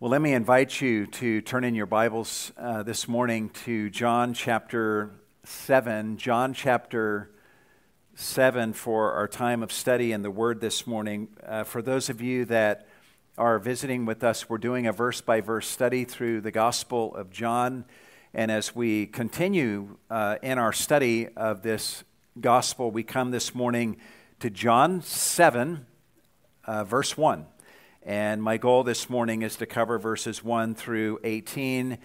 Well, let me invite you to turn in your Bibles uh, this morning to John chapter 7. John chapter 7 for our time of study in the Word this morning. Uh, for those of you that are visiting with us, we're doing a verse by verse study through the Gospel of John. And as we continue uh, in our study of this Gospel, we come this morning to John 7, uh, verse 1. And my goal this morning is to cover verses 1 through 18.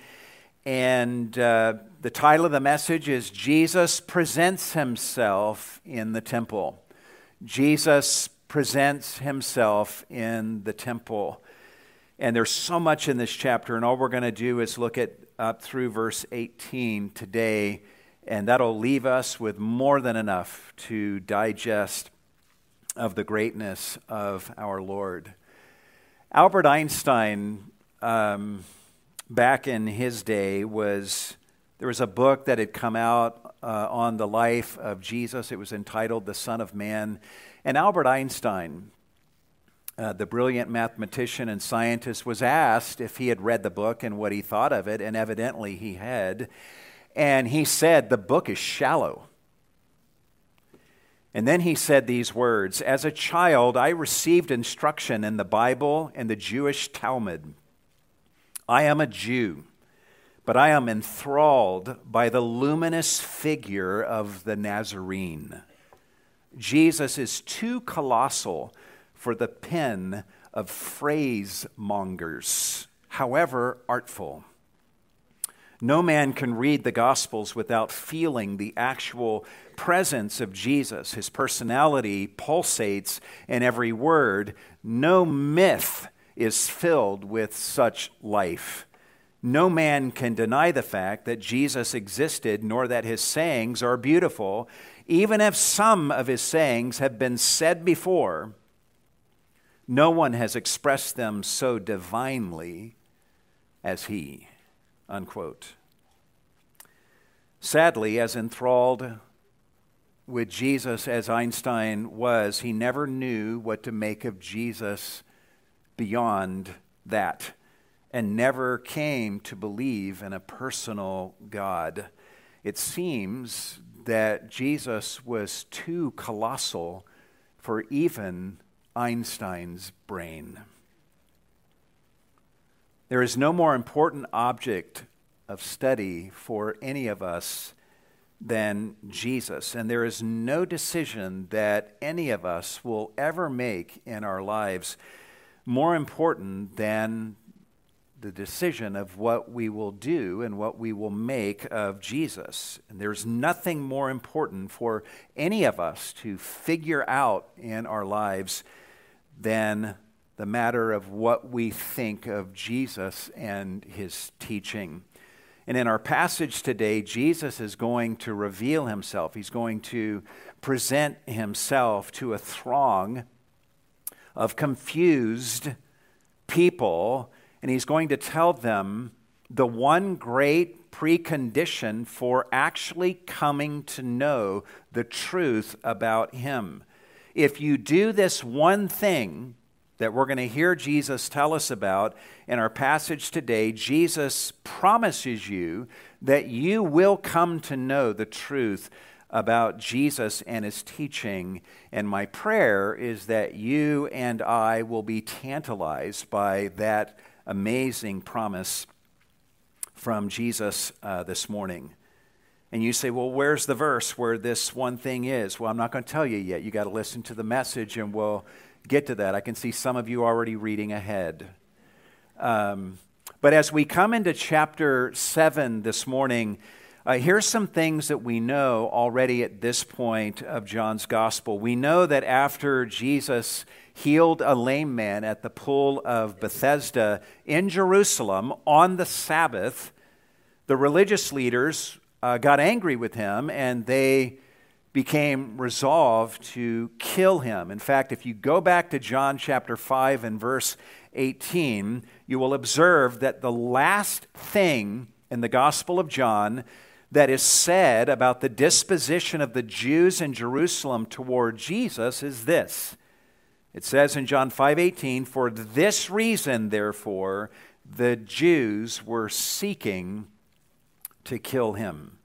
And uh, the title of the message is Jesus Presents Himself in the Temple. Jesus presents Himself in the temple. And there's so much in this chapter, and all we're going to do is look at up through verse 18 today, and that'll leave us with more than enough to digest of the greatness of our Lord. Albert Einstein, um, back in his day, was there was a book that had come out uh, on the life of Jesus. It was entitled The Son of Man. And Albert Einstein, uh, the brilliant mathematician and scientist, was asked if he had read the book and what he thought of it, and evidently he had. And he said, The book is shallow. And then he said these words As a child, I received instruction in the Bible and the Jewish Talmud. I am a Jew, but I am enthralled by the luminous figure of the Nazarene. Jesus is too colossal for the pen of phrase mongers, however artful. No man can read the Gospels without feeling the actual presence of Jesus. His personality pulsates in every word. No myth is filled with such life. No man can deny the fact that Jesus existed, nor that his sayings are beautiful, even if some of his sayings have been said before. No one has expressed them so divinely as he. Unquote. Sadly, as enthralled with Jesus as Einstein was, he never knew what to make of Jesus beyond that and never came to believe in a personal God. It seems that Jesus was too colossal for even Einstein's brain. There is no more important object of study for any of us than Jesus. And there is no decision that any of us will ever make in our lives more important than the decision of what we will do and what we will make of Jesus. And there's nothing more important for any of us to figure out in our lives than the matter of what we think of Jesus and his teaching. And in our passage today, Jesus is going to reveal himself. He's going to present himself to a throng of confused people, and he's going to tell them the one great precondition for actually coming to know the truth about him. If you do this one thing, that we're going to hear Jesus tell us about in our passage today, Jesus promises you that you will come to know the truth about Jesus and his teaching. And my prayer is that you and I will be tantalized by that amazing promise from Jesus uh, this morning. And you say, well, where's the verse where this one thing is? Well, I'm not going to tell you yet. You got to listen to the message and we'll get to that. I can see some of you already reading ahead. Um, but as we come into chapter 7 this morning, uh, here's some things that we know already at this point of John's gospel. We know that after Jesus healed a lame man at the pool of Bethesda in Jerusalem on the Sabbath, the religious leaders uh, got angry with him and they became resolved to kill him. In fact, if you go back to John chapter 5 and verse 18, you will observe that the last thing in the Gospel of John that is said about the disposition of the Jews in Jerusalem toward Jesus is this It says in John 5:18, "For this reason therefore the Jews were seeking to kill him."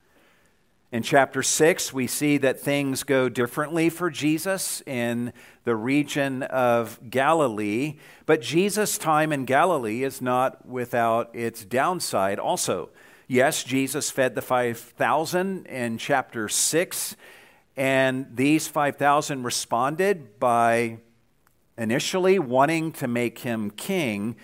In chapter 6, we see that things go differently for Jesus in the region of Galilee, but Jesus' time in Galilee is not without its downside also. Yes, Jesus fed the 5,000 in chapter 6, and these 5,000 responded by initially wanting to make him king,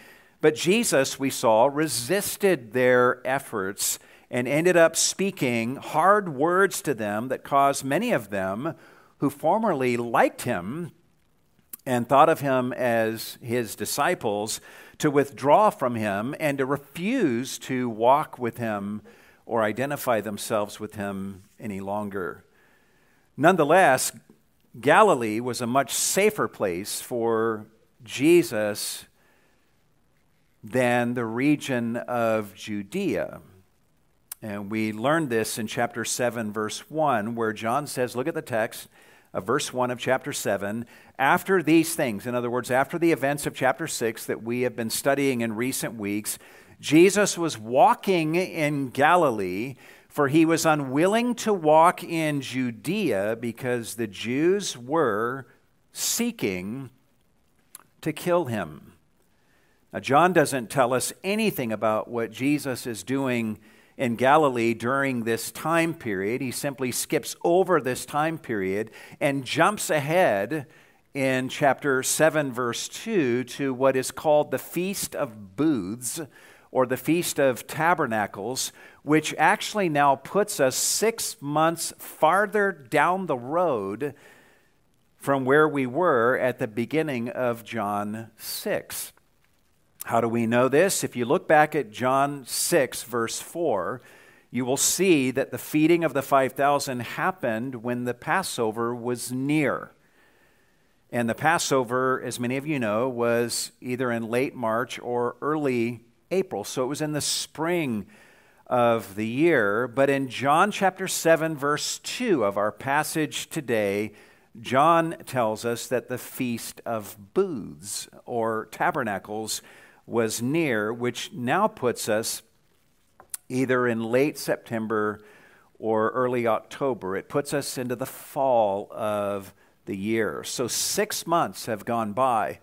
but Jesus, we saw, resisted their efforts and ended up speaking hard words to them that caused many of them who formerly liked him and thought of him as his disciples to withdraw from him and to refuse to walk with him or identify themselves with him any longer. Nonetheless, Galilee was a much safer place for Jesus than the region of Judea. And we learned this in chapter 7, verse 1, where John says, look at the text of verse 1 of chapter 7. After these things, in other words, after the events of chapter 6 that we have been studying in recent weeks, Jesus was walking in Galilee, for he was unwilling to walk in Judea because the Jews were seeking to kill him. Now, John doesn't tell us anything about what Jesus is doing in Galilee during this time period. He simply skips over this time period and jumps ahead in chapter 7, verse 2, to what is called the Feast of Booths or the Feast of Tabernacles, which actually now puts us six months farther down the road from where we were at the beginning of John 6. How do we know this? If you look back at John 6, verse 4, you will see that the feeding of the 5,000 happened when the Passover was near. And the Passover, as many of you know, was either in late March or early April. So it was in the spring of the year. But in John chapter 7, verse 2 of our passage today, John tells us that the Feast of Booths or Tabernacles was near, which now puts us either in late September or early October. It puts us into the fall of the year. So six months have gone by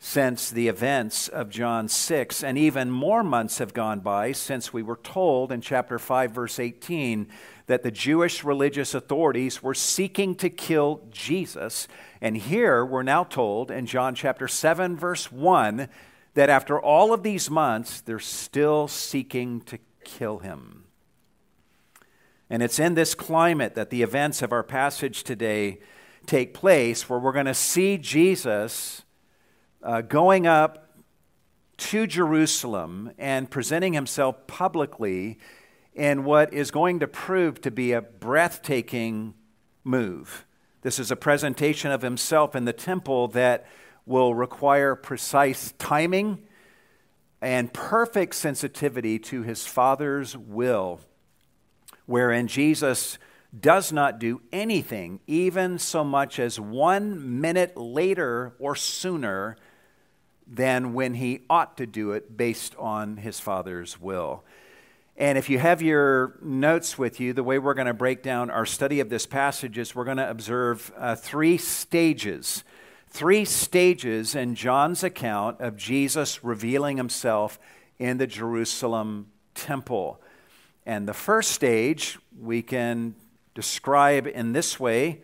since the events of John 6, and even more months have gone by since we were told in chapter 5, verse 18, that the Jewish religious authorities were seeking to kill Jesus. And here we're now told in John chapter 7, verse 1, that after all of these months, they're still seeking to kill him. And it's in this climate that the events of our passage today take place, where we're going to see Jesus uh, going up to Jerusalem and presenting himself publicly in what is going to prove to be a breathtaking move. This is a presentation of himself in the temple that will require precise timing and perfect sensitivity to his Father's will, wherein Jesus does not do anything, even so much as one minute later or sooner than when he ought to do it based on his Father's will. And if you have your notes with you, the way we're going to break down our study of this passage is we're going to observe uh, three stages three stages in John's account of Jesus revealing himself in the Jerusalem temple. And the first stage we can describe in this way,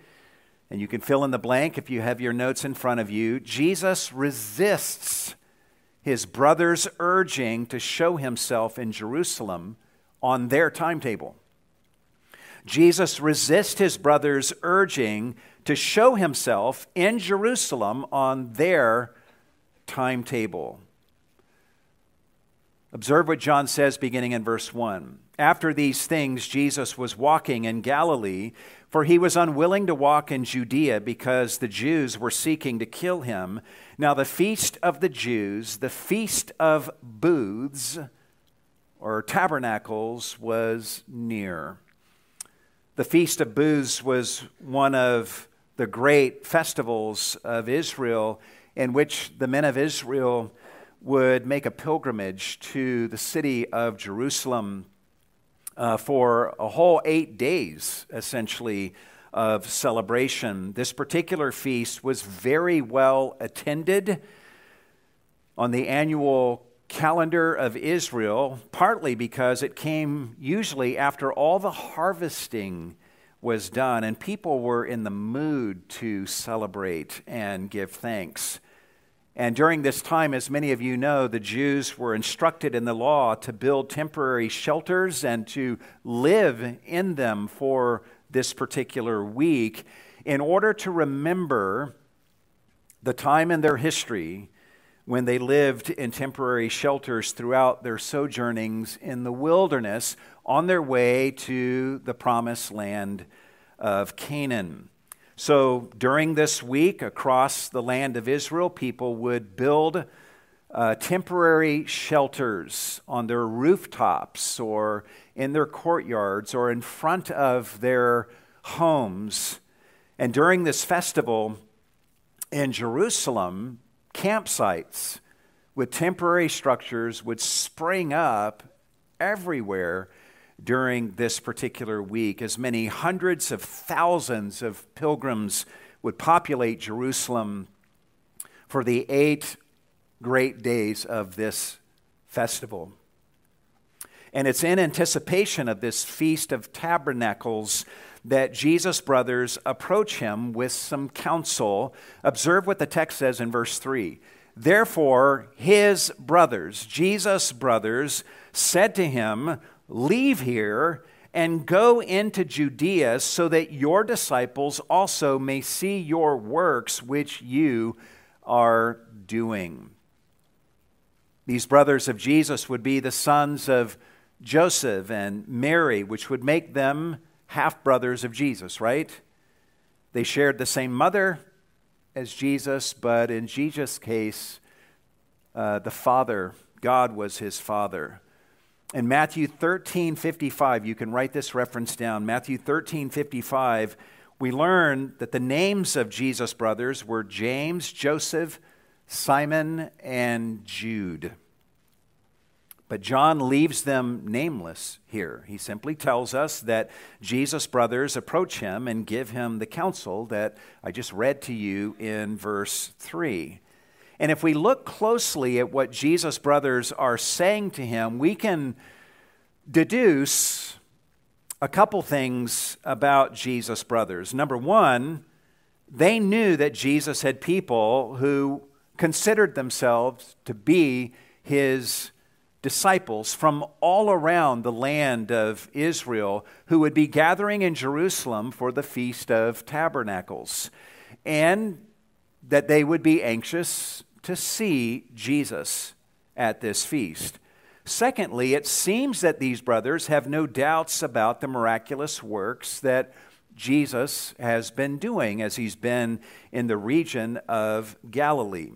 and you can fill in the blank if you have your notes in front of you. Jesus resists his brother's urging to show himself in Jerusalem on their timetable. Jesus resists his brother's urging to show himself in Jerusalem on their timetable. Observe what John says beginning in verse 1. After these things, Jesus was walking in Galilee, for he was unwilling to walk in Judea because the Jews were seeking to kill him. Now, the feast of the Jews, the feast of booths or tabernacles, was near. The feast of booths was one of the great festivals of Israel in which the men of Israel would make a pilgrimage to the city of Jerusalem uh, for a whole eight days, essentially, of celebration. This particular feast was very well attended on the annual calendar of Israel, partly because it came usually after all the harvesting was done and people were in the mood to celebrate and give thanks. And during this time, as many of you know, the Jews were instructed in the law to build temporary shelters and to live in them for this particular week in order to remember the time in their history when they lived in temporary shelters throughout their sojournings in the wilderness on their way to the promised land of Canaan. So during this week, across the land of Israel, people would build uh, temporary shelters on their rooftops or in their courtyards or in front of their homes. And during this festival in Jerusalem, campsites with temporary structures would spring up everywhere during this particular week. As many hundreds of thousands of pilgrims would populate Jerusalem for the eight great days of this festival. And it's in anticipation of this Feast of Tabernacles that Jesus' brothers approach him with some counsel. Observe what the text says in verse 3. Therefore, his brothers, Jesus' brothers, said to him, Leave here and go into Judea so that your disciples also may see your works which you are doing. These brothers of Jesus would be the sons of Joseph and Mary, which would make them half brothers of Jesus, right? They shared the same mother as Jesus, but in Jesus' case, uh, the Father, God was his Father. In Matthew 13 55, you can write this reference down. Matthew 13 55, we learn that the names of Jesus' brothers were James, Joseph, Simon, and Jude. But John leaves them nameless here. He simply tells us that Jesus' brothers approach him and give him the counsel that I just read to you in verse 3. And if we look closely at what Jesus' brothers are saying to him, we can deduce a couple things about Jesus' brothers. Number one, they knew that Jesus had people who considered themselves to be his disciples from all around the land of Israel who would be gathering in Jerusalem for the Feast of Tabernacles. And that they would be anxious to see Jesus at this feast. Secondly, it seems that these brothers have no doubts about the miraculous works that Jesus has been doing as he's been in the region of Galilee.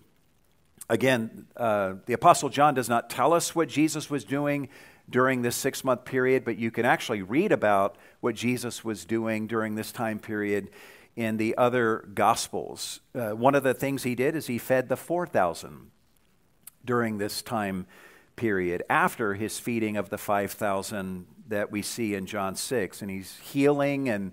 Again, uh, the Apostle John does not tell us what Jesus was doing during this six month period, but you can actually read about what Jesus was doing during this time period in the other Gospels. Uh, one of the things he did is he fed the 4,000 during this time period after his feeding of the 5,000 that we see in John 6. And he's healing and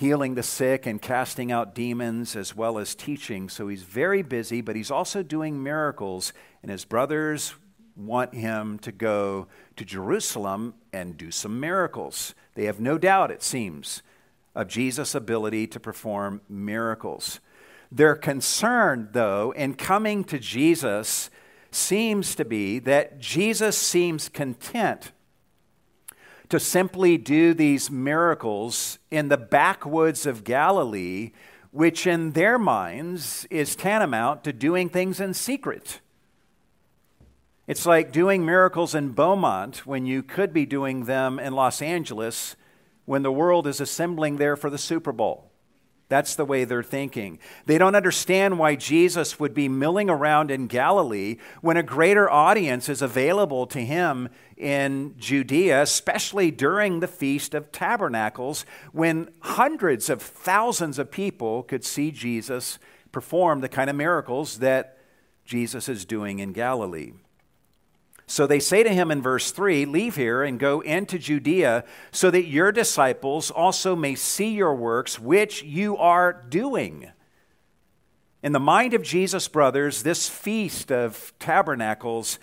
healing the sick and casting out demons as well as teaching. So he's very busy, but he's also doing miracles. And his brothers want him to go to Jerusalem and do some miracles. They have no doubt, it seems, of Jesus' ability to perform miracles. Their concern, though, in coming to Jesus seems to be that Jesus seems content to simply do these miracles in the backwoods of Galilee, which in their minds is tantamount to doing things in secret. It's like doing miracles in Beaumont when you could be doing them in Los Angeles when the world is assembling there for the Super Bowl. That's the way they're thinking. They don't understand why Jesus would be milling around in Galilee when a greater audience is available to him in Judea, especially during the Feast of Tabernacles, when hundreds of thousands of people could see Jesus perform the kind of miracles that Jesus is doing in Galilee. So they say to him in verse 3 Leave here and go into Judea, so that your disciples also may see your works, which you are doing. In the mind of Jesus' brothers, this feast of tabernacles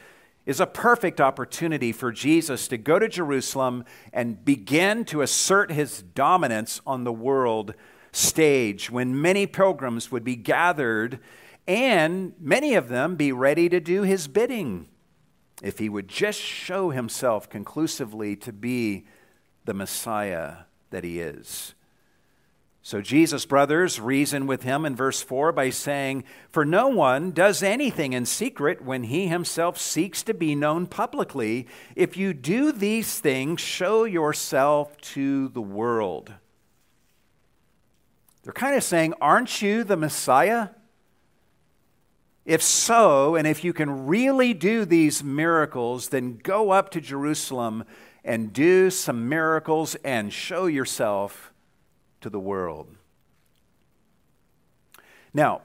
is a perfect opportunity for Jesus to go to Jerusalem and begin to assert his dominance on the world stage when many pilgrims would be gathered and many of them be ready to do his bidding if he would just show himself conclusively to be the Messiah that he is. So Jesus' brothers reason with him in verse 4 by saying, For no one does anything in secret when he himself seeks to be known publicly. If you do these things, show yourself to the world. They're kind of saying, Aren't you the Messiah? If so, and if you can really do these miracles, then go up to Jerusalem and do some miracles and show yourself to the world. Now,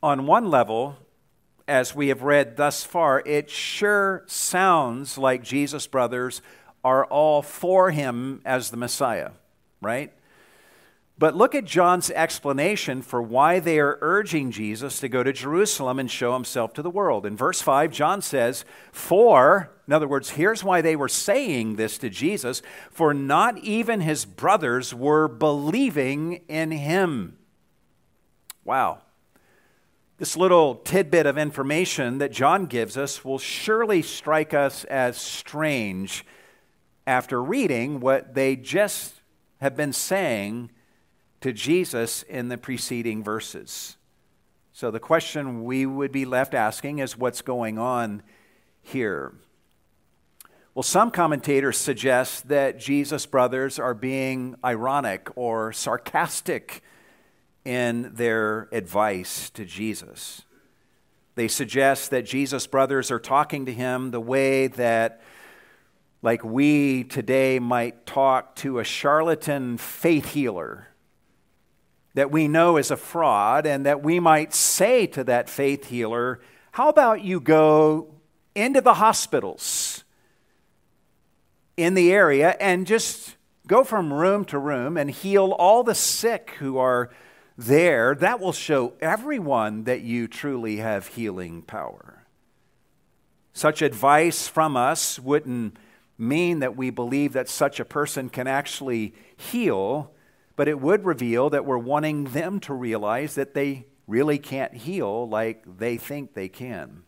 on one level, as we have read thus far, it sure sounds like Jesus' brothers are all for him as the Messiah, right? But look at John's explanation for why they are urging Jesus to go to Jerusalem and show himself to the world. In verse 5, John says, For, in other words, here's why they were saying this to Jesus, for not even his brothers were believing in him. Wow. This little tidbit of information that John gives us will surely strike us as strange after reading what they just have been saying to Jesus in the preceding verses. So the question we would be left asking is what's going on here? Well, some commentators suggest that Jesus' brothers are being ironic or sarcastic in their advice to Jesus. They suggest that Jesus' brothers are talking to him the way that, like we today might talk to a charlatan faith healer that we know is a fraud, and that we might say to that faith healer, How about you go into the hospitals in the area and just go from room to room and heal all the sick who are there? That will show everyone that you truly have healing power. Such advice from us wouldn't mean that we believe that such a person can actually heal but it would reveal that we're wanting them to realize that they really can't heal like they think they can.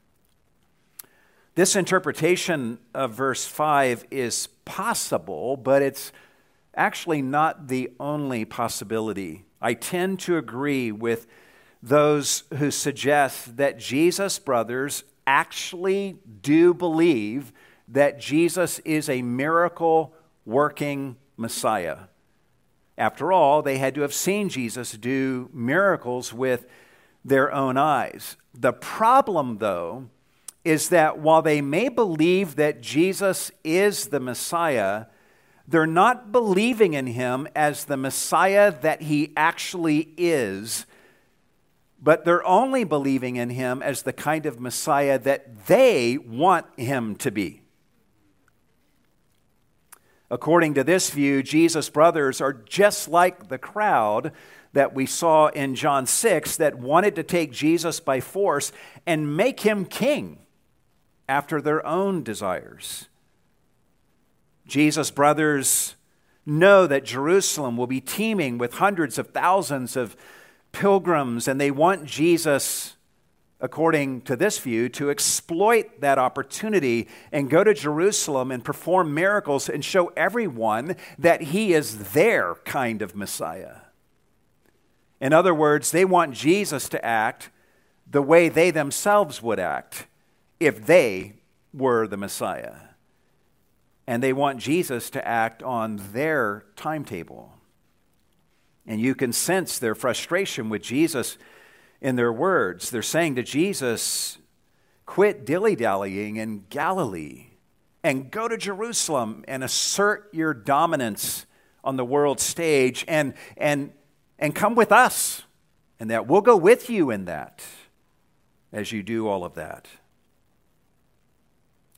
This interpretation of verse 5 is possible, but it's actually not the only possibility. I tend to agree with those who suggest that Jesus' brothers actually do believe that Jesus is a miracle working Messiah. After all, they had to have seen Jesus do miracles with their own eyes. The problem, though, is that while they may believe that Jesus is the Messiah, they're not believing in him as the Messiah that he actually is, but they're only believing in him as the kind of Messiah that they want him to be. According to this view, Jesus' brothers are just like the crowd that we saw in John 6 that wanted to take Jesus by force and make him king after their own desires. Jesus' brothers know that Jerusalem will be teeming with hundreds of thousands of pilgrims, and they want Jesus according to this view, to exploit that opportunity and go to Jerusalem and perform miracles and show everyone that he is their kind of Messiah. In other words, they want Jesus to act the way they themselves would act if they were the Messiah. And they want Jesus to act on their timetable. And you can sense their frustration with Jesus in their words. They're saying to Jesus, Quit dilly dallying in Galilee and go to Jerusalem and assert your dominance on the world stage and, and, and come with us, and that we'll go with you in that as you do all of that.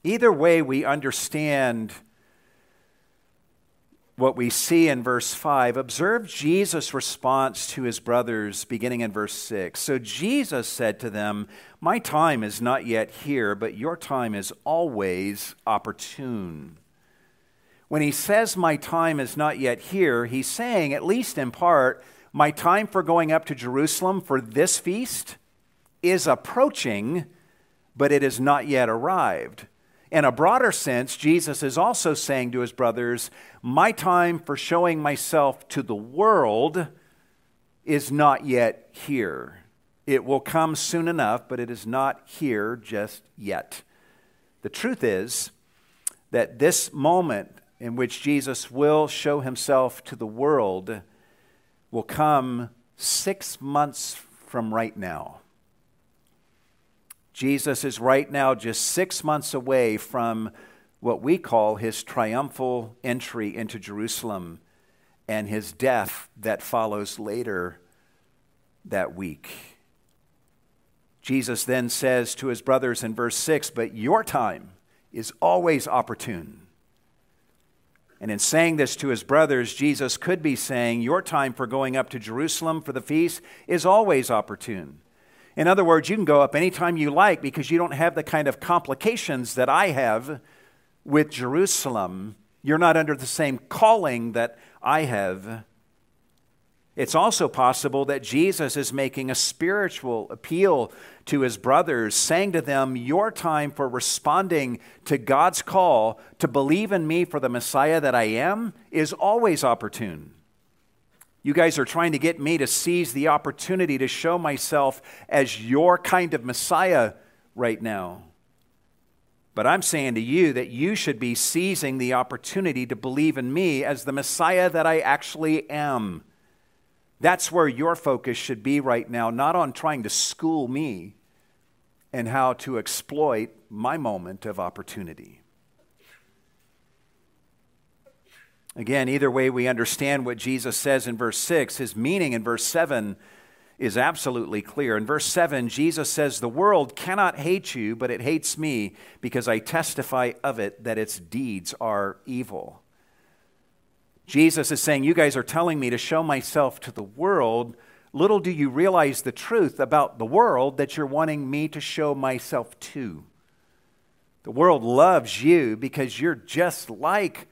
Either way, we understand what we see in verse 5. Observe Jesus' response to his brothers beginning in verse 6. So Jesus said to them, My time is not yet here, but your time is always opportune. When he says, My time is not yet here, he's saying, at least in part, my time for going up to Jerusalem for this feast is approaching, but it has not yet arrived. In a broader sense, Jesus is also saying to his brothers, My time for showing myself to the world is not yet here. It will come soon enough, but it is not here just yet. The truth is that this moment in which Jesus will show himself to the world will come six months from right now. Jesus is right now just six months away from what we call his triumphal entry into Jerusalem and his death that follows later that week. Jesus then says to his brothers in verse 6 But your time is always opportune. And in saying this to his brothers, Jesus could be saying, Your time for going up to Jerusalem for the feast is always opportune. In other words, you can go up anytime you like because you don't have the kind of complications that I have with Jerusalem. You're not under the same calling that I have. It's also possible that Jesus is making a spiritual appeal to his brothers, saying to them, Your time for responding to God's call to believe in me for the Messiah that I am is always opportune. You guys are trying to get me to seize the opportunity to show myself as your kind of Messiah right now. But I'm saying to you that you should be seizing the opportunity to believe in me as the Messiah that I actually am. That's where your focus should be right now, not on trying to school me and how to exploit my moment of opportunity. Again, either way, we understand what Jesus says in verse 6. His meaning in verse 7 is absolutely clear. In verse 7, Jesus says, The world cannot hate you, but it hates me because I testify of it that its deeds are evil. Jesus is saying, You guys are telling me to show myself to the world. Little do you realize the truth about the world that you're wanting me to show myself to. The world loves you because you're just like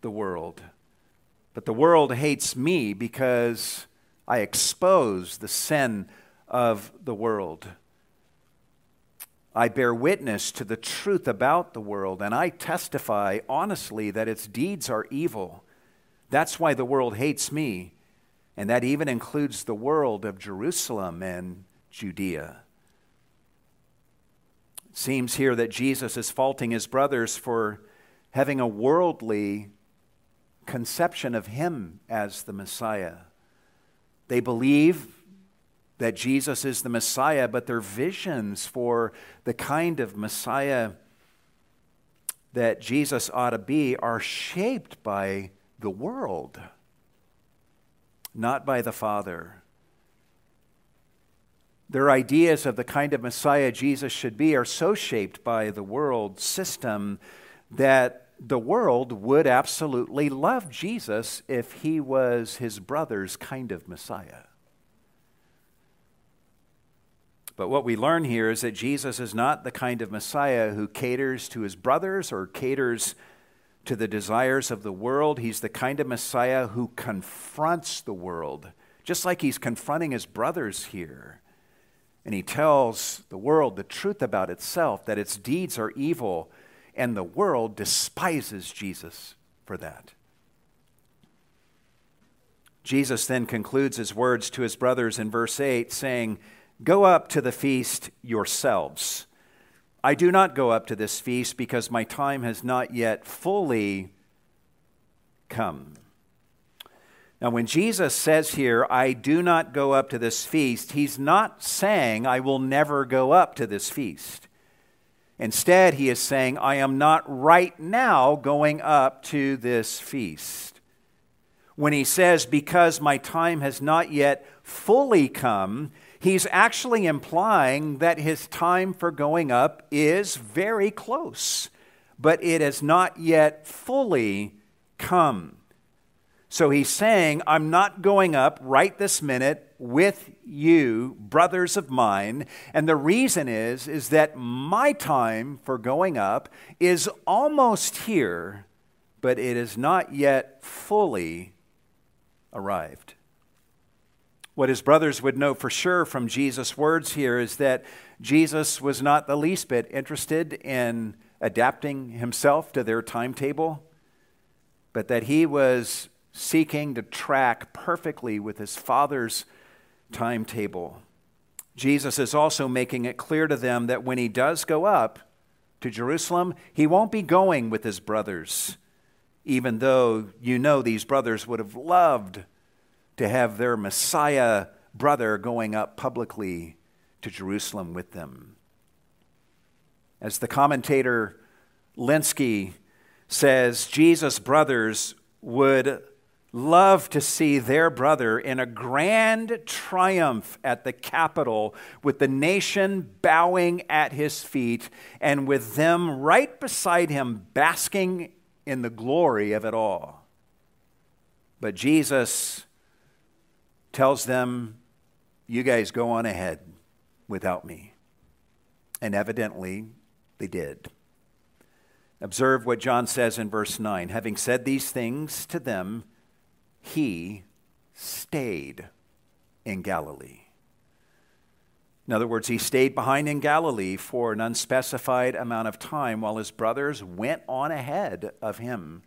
the world. But the world hates me because I expose the sin of the world. I bear witness to the truth about the world, and I testify honestly that its deeds are evil. That's why the world hates me, and that even includes the world of Jerusalem and Judea. It seems here that Jesus is faulting his brothers for having a worldly conception of him as the Messiah. They believe that Jesus is the Messiah, but their visions for the kind of Messiah that Jesus ought to be are shaped by the world, not by the Father. Their ideas of the kind of Messiah Jesus should be are so shaped by the world system that the world would absolutely love Jesus if he was his brother's kind of Messiah. But what we learn here is that Jesus is not the kind of Messiah who caters to his brothers or caters to the desires of the world. He's the kind of Messiah who confronts the world, just like he's confronting his brothers here. And he tells the world the truth about itself, that its deeds are evil and the world despises Jesus for that. Jesus then concludes his words to his brothers in verse 8, saying, Go up to the feast yourselves. I do not go up to this feast because my time has not yet fully come. Now, when Jesus says here, I do not go up to this feast, he's not saying, I will never go up to this feast. Instead, he is saying, I am not right now going up to this feast. When he says, because my time has not yet fully come, he's actually implying that his time for going up is very close, but it has not yet fully come. So he's saying, I'm not going up right this minute with you, brothers of mine. And the reason is, is that my time for going up is almost here, but it is not yet fully arrived. What his brothers would know for sure from Jesus' words here is that Jesus was not the least bit interested in adapting himself to their timetable, but that he was seeking to track perfectly with his Father's timetable. Jesus is also making it clear to them that when he does go up to Jerusalem, he won't be going with his brothers, even though you know these brothers would have loved to have their Messiah brother going up publicly to Jerusalem with them. As the commentator Lenski says, Jesus' brothers would love to see their brother in a grand triumph at the Capitol with the nation bowing at his feet and with them right beside him basking in the glory of it all. But Jesus tells them, You guys go on ahead without me. And evidently, they did. Observe what John says in verse 9. Having said these things to them, he stayed in Galilee. In other words, he stayed behind in Galilee for an unspecified amount of time while his brothers went on ahead of him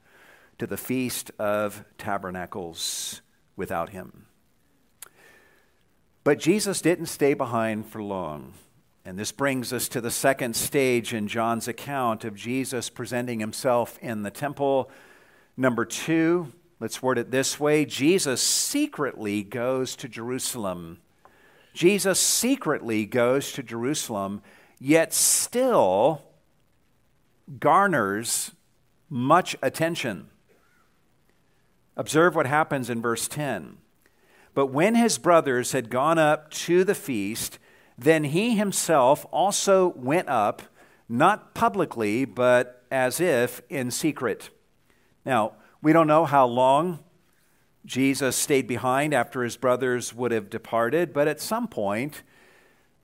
to the Feast of Tabernacles without him. But Jesus didn't stay behind for long. And this brings us to the second stage in John's account of Jesus presenting himself in the temple. Number two, Let's word it this way Jesus secretly goes to Jerusalem. Jesus secretly goes to Jerusalem, yet still garners much attention. Observe what happens in verse 10. But when his brothers had gone up to the feast, then he himself also went up, not publicly, but as if in secret. Now, we don't know how long Jesus stayed behind after his brothers would have departed, but at some point,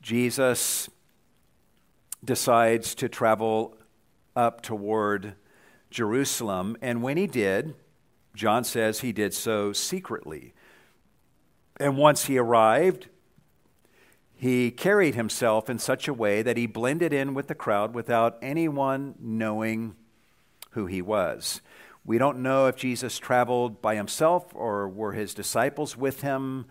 Jesus decides to travel up toward Jerusalem. And when he did, John says he did so secretly. And once he arrived, he carried himself in such a way that he blended in with the crowd without anyone knowing who he was. We don't know if Jesus traveled by himself or were his disciples with him.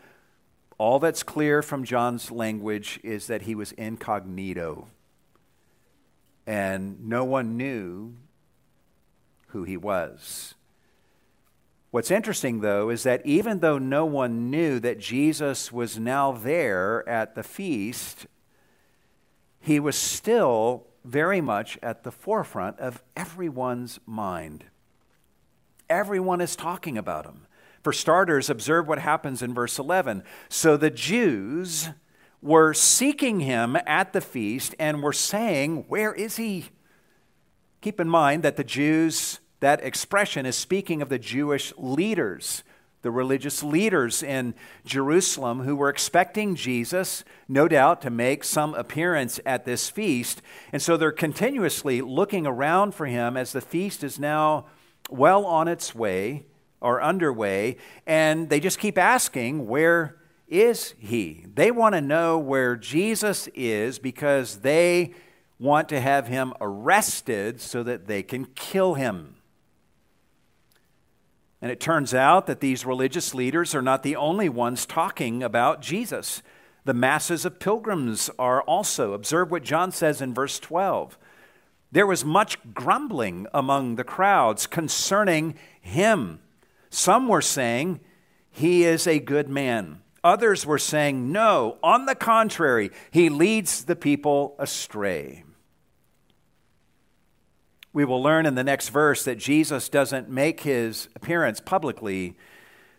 All that's clear from John's language is that he was incognito. And no one knew who he was. What's interesting, though, is that even though no one knew that Jesus was now there at the feast, he was still very much at the forefront of everyone's mind. Everyone is talking about him. For starters, observe what happens in verse 11. So the Jews were seeking him at the feast and were saying, Where is he? Keep in mind that the Jews, that expression is speaking of the Jewish leaders, the religious leaders in Jerusalem who were expecting Jesus, no doubt, to make some appearance at this feast. And so they're continuously looking around for him as the feast is now well on its way or underway, and they just keep asking, Where is he? They want to know where Jesus is because they want to have him arrested so that they can kill him. And it turns out that these religious leaders are not the only ones talking about Jesus. The masses of pilgrims are also. Observe what John says in verse 12. There was much grumbling among the crowds concerning him. Some were saying, he is a good man. Others were saying, no, on the contrary, he leads the people astray. We will learn in the next verse that Jesus doesn't make his appearance publicly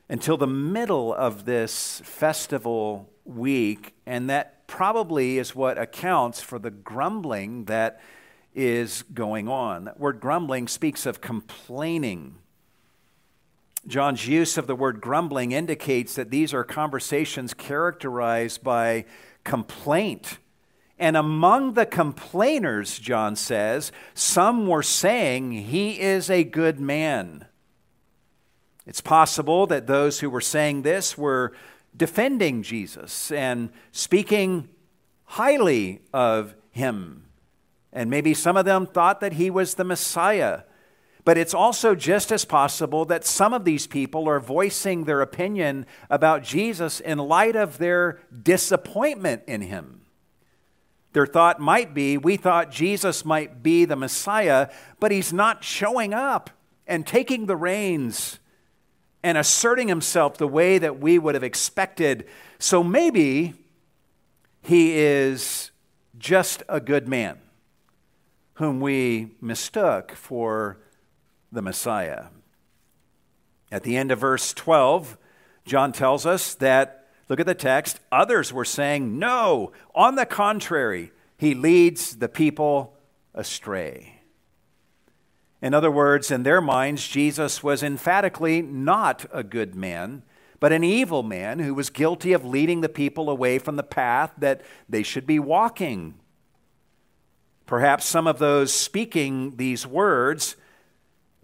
until the middle of this festival week, and that probably is what accounts for the grumbling that is going on. That word grumbling speaks of complaining. John's use of the word grumbling indicates that these are conversations characterized by complaint. And among the complainers, John says, some were saying, He is a good man. It's possible that those who were saying this were defending Jesus and speaking highly of him. And maybe some of them thought that he was the Messiah. But it's also just as possible that some of these people are voicing their opinion about Jesus in light of their disappointment in him. Their thought might be we thought Jesus might be the Messiah, but he's not showing up and taking the reins and asserting himself the way that we would have expected. So maybe he is just a good man whom we mistook for the Messiah. At the end of verse 12, John tells us that, look at the text, others were saying, No, on the contrary, he leads the people astray. In other words, in their minds, Jesus was emphatically not a good man, but an evil man who was guilty of leading the people away from the path that they should be walking. Perhaps some of those speaking these words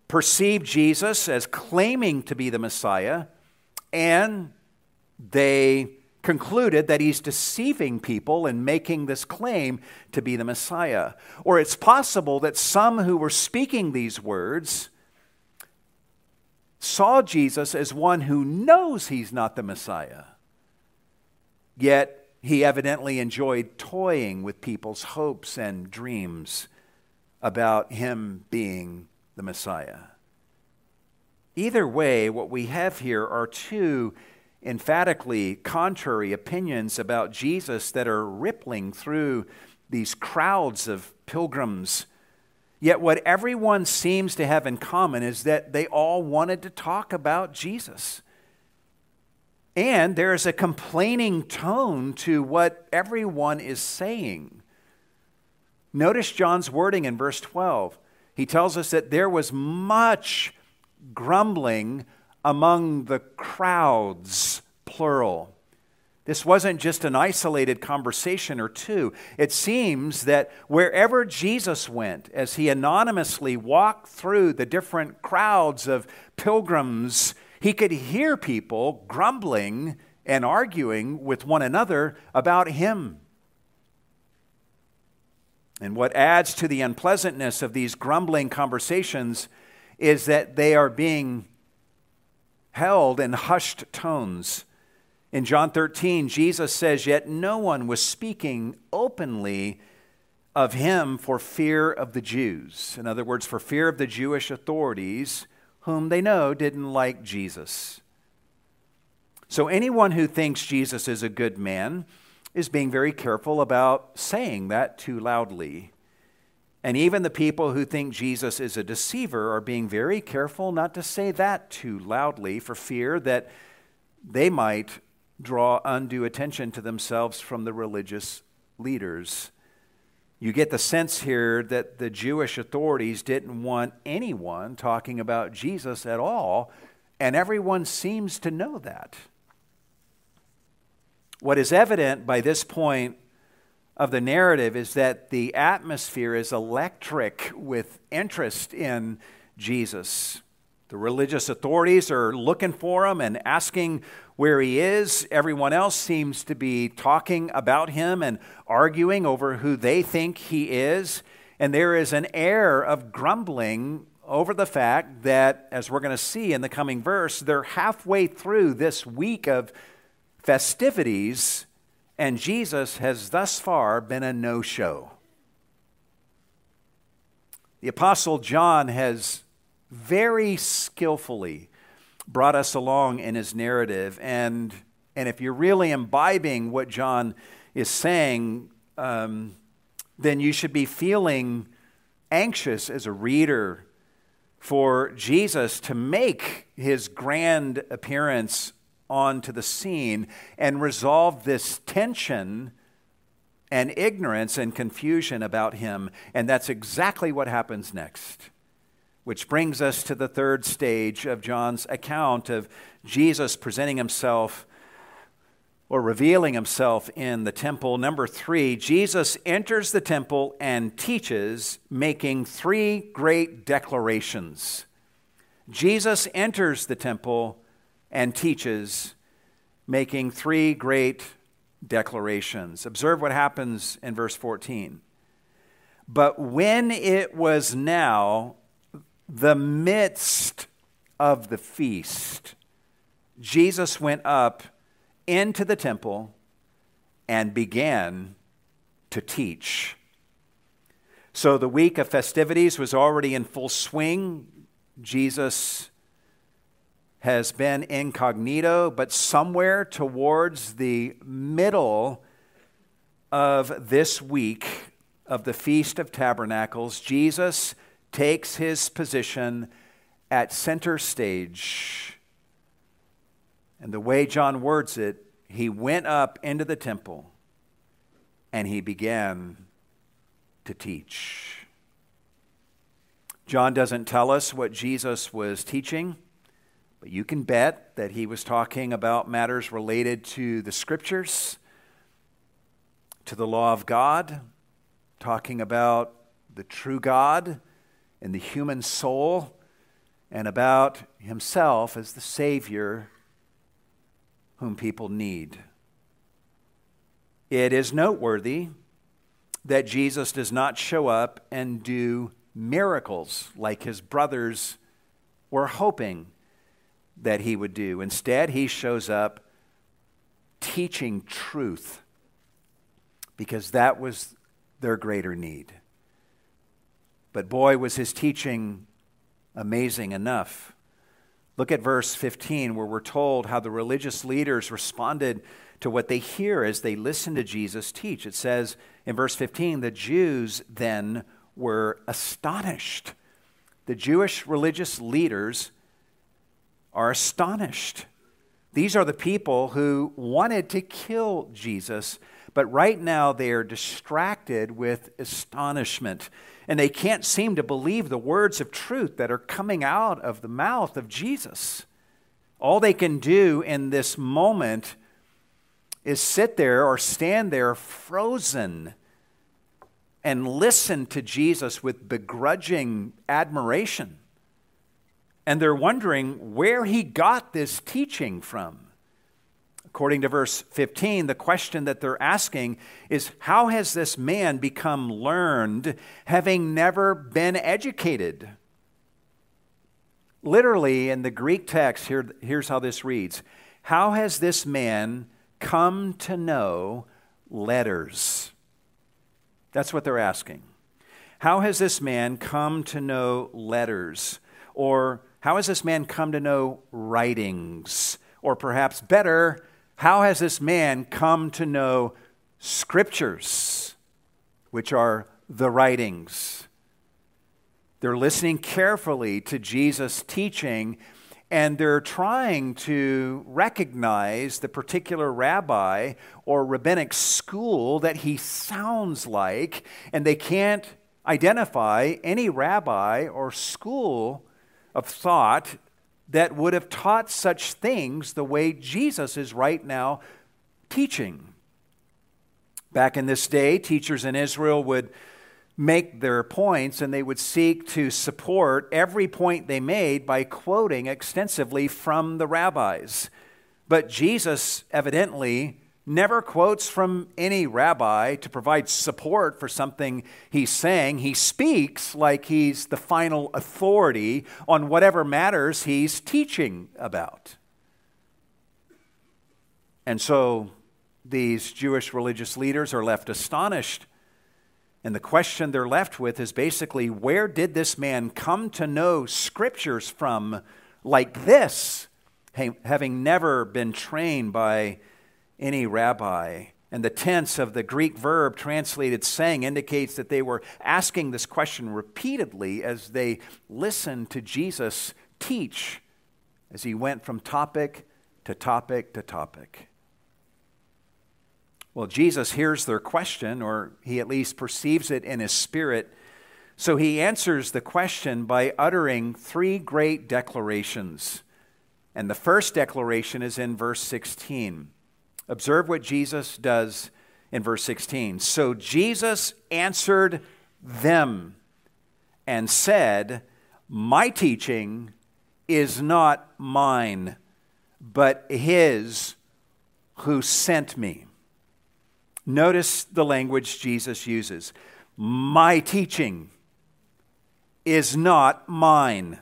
perceived Jesus as claiming to be the Messiah, and they concluded that he's deceiving people and making this claim to be the Messiah. Or it's possible that some who were speaking these words saw Jesus as one who knows he's not the Messiah. Yet he evidently enjoyed toying with people's hopes and dreams about him being the Messiah. Either way, what we have here are two emphatically contrary opinions about Jesus that are rippling through these crowds of pilgrims. Yet, what everyone seems to have in common is that they all wanted to talk about Jesus. And there is a complaining tone to what everyone is saying. Notice John's wording in verse 12. He tells us that there was much grumbling among the crowds, plural. This wasn't just an isolated conversation or two. It seems that wherever Jesus went, as he anonymously walked through the different crowds of pilgrims, he could hear people grumbling and arguing with one another about him. And what adds to the unpleasantness of these grumbling conversations is that they are being held in hushed tones. In John 13, Jesus says, Yet no one was speaking openly of him for fear of the Jews. In other words, for fear of the Jewish authorities, whom they know didn't like Jesus. So anyone who thinks Jesus is a good man is being very careful about saying that too loudly. And even the people who think Jesus is a deceiver are being very careful not to say that too loudly for fear that they might draw undue attention to themselves from the religious leaders. You get the sense here that the Jewish authorities didn't want anyone talking about Jesus at all, and everyone seems to know that. What is evident by this point of the narrative is that the atmosphere is electric with interest in Jesus. The religious authorities are looking for him and asking where he is. Everyone else seems to be talking about him and arguing over who they think he is. And there is an air of grumbling over the fact that, as we're going to see in the coming verse, they're halfway through this week of festivities and Jesus has thus far been a no show. The Apostle John has very skillfully brought us along in his narrative. And, and if you're really imbibing what John is saying, um, then you should be feeling anxious as a reader for Jesus to make his grand appearance onto the scene and resolve this tension and ignorance and confusion about him. And that's exactly what happens next. Which brings us to the third stage of John's account of Jesus presenting himself or revealing himself in the temple. Number three, Jesus enters the temple and teaches, making three great declarations. Jesus enters the temple and teaches, making three great declarations. Observe what happens in verse 14. But when it was now the midst of the feast, Jesus went up into the temple and began to teach. So the week of festivities was already in full swing. Jesus has been incognito, but somewhere towards the middle of this week of the Feast of Tabernacles, Jesus takes his position at center stage. And the way John words it, he went up into the temple and he began to teach. John doesn't tell us what Jesus was teaching. But you can bet that he was talking about matters related to the scriptures, to the law of God, talking about the true God and the human soul, and about himself as the Savior whom people need. It is noteworthy that Jesus does not show up and do miracles like his brothers were hoping that he would do. Instead, he shows up teaching truth because that was their greater need. But boy, was his teaching amazing enough. Look at verse 15, where we're told how the religious leaders responded to what they hear as they listen to Jesus teach. It says in verse 15, the Jews then were astonished. The Jewish religious leaders are astonished. These are the people who wanted to kill Jesus, but right now they are distracted with astonishment. And they can't seem to believe the words of truth that are coming out of the mouth of Jesus. All they can do in this moment is sit there or stand there frozen and listen to Jesus with begrudging admiration and they're wondering where he got this teaching from. According to verse 15, the question that they're asking is How has this man become learned, having never been educated? Literally, in the Greek text, here, here's how this reads How has this man come to know letters? That's what they're asking. How has this man come to know letters? Or how has this man come to know writings? Or perhaps better, how has this man come to know scriptures, which are the writings? They're listening carefully to Jesus' teaching and they're trying to recognize the particular rabbi or rabbinic school that he sounds like, and they can't identify any rabbi or school of thought that would have taught such things the way Jesus is right now teaching. Back in this day, teachers in Israel would make their points and they would seek to support every point they made by quoting extensively from the rabbis. But Jesus evidently never quotes from any rabbi to provide support for something he's saying. He speaks like he's the final authority on whatever matters he's teaching about. And so these Jewish religious leaders are left astonished. And the question they're left with is basically where did this man come to know scriptures from like this? having never been trained by any rabbi. And the tense of the Greek verb translated saying indicates that they were asking this question repeatedly as they listened to Jesus teach as he went from topic to topic to topic. Well, Jesus hears their question, or he at least perceives it in his spirit. So he answers the question by uttering three great declarations. And the first declaration is in verse 16. Observe what Jesus does in verse 16. So Jesus answered them and said, My teaching is not mine, but his who sent me. Notice the language Jesus uses. My teaching is not mine,